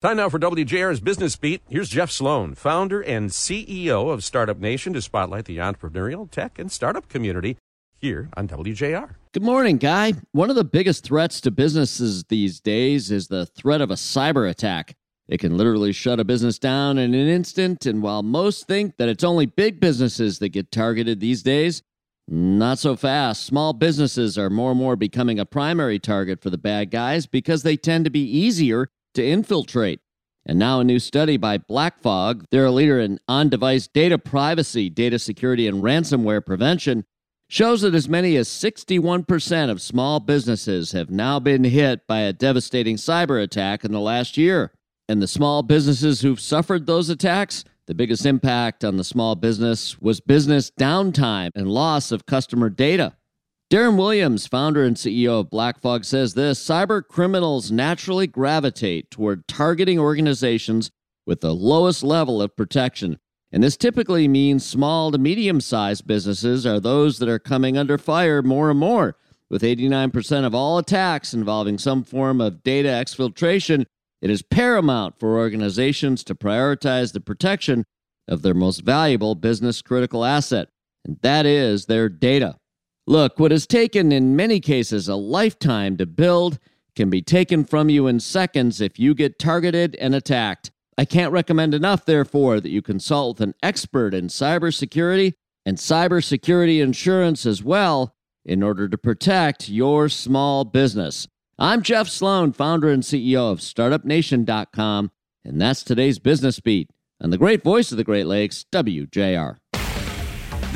Time now for WJR's Business Beat. Here's Jeff Sloan, founder and CEO of Startup Nation, to spotlight the entrepreneurial, tech, and startup community here on WJR. Good morning, Guy. One of the biggest threats to businesses these days is the threat of a cyber attack. It can literally shut a business down in an instant, and while most think that it's only big businesses that get targeted these days, not so fast. Small businesses are more and more becoming a primary target for the bad guys because they tend to be easier to infiltrate. And now, a new study by BlackFog, they're a leader in on device data privacy, data security, and ransomware prevention, shows that as many as 61% of small businesses have now been hit by a devastating cyber attack in the last year. And the small businesses who've suffered those attacks, the biggest impact on the small business was business downtime and loss of customer data. Darren Williams, founder and CEO of BlackFog, says this cyber criminals naturally gravitate toward targeting organizations with the lowest level of protection. And this typically means small to medium sized businesses are those that are coming under fire more and more. With 89% of all attacks involving some form of data exfiltration, it is paramount for organizations to prioritize the protection of their most valuable business critical asset, and that is their data. Look, what has taken in many cases a lifetime to build can be taken from you in seconds if you get targeted and attacked. I can't recommend enough, therefore, that you consult with an expert in cybersecurity and cybersecurity insurance as well in order to protect your small business. I'm Jeff Sloan, founder and CEO of StartupNation.com, and that's today's Business Beat on the great voice of the Great Lakes, WJR.